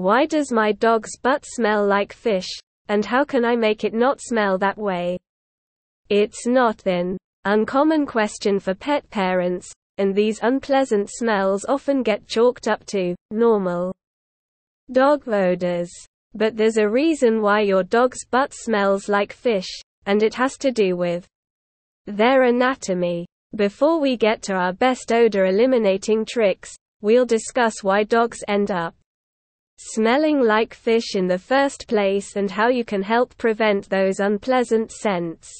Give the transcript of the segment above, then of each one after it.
Why does my dog's butt smell like fish, and how can I make it not smell that way? It's not an uncommon question for pet parents, and these unpleasant smells often get chalked up to normal dog odors. But there's a reason why your dog's butt smells like fish, and it has to do with their anatomy. Before we get to our best odor eliminating tricks, we'll discuss why dogs end up smelling like fish in the first place and how you can help prevent those unpleasant scents.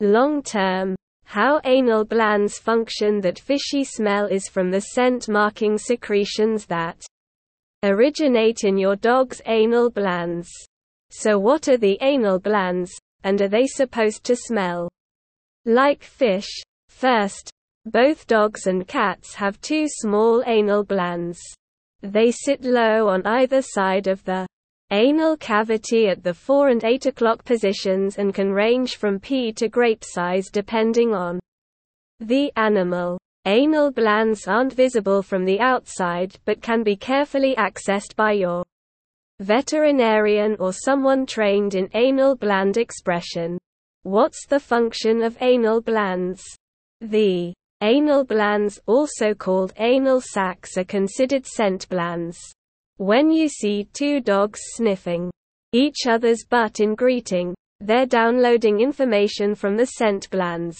Long term, how anal glands function that fishy smell is from the scent marking secretions that originate in your dog's anal glands. So what are the anal glands, and are they supposed to smell like fish? First, both dogs and cats have two small anal glands. They sit low on either side of the anal cavity at the 4 and 8 o'clock positions and can range from pea to grape size depending on the animal. Anal glands aren't visible from the outside but can be carefully accessed by your veterinarian or someone trained in anal gland expression. What's the function of anal glands? The anal glands, also called anal sacs are considered scent glands. When you see two dogs sniffing each other's butt in greeting, they're downloading information from the scent glands.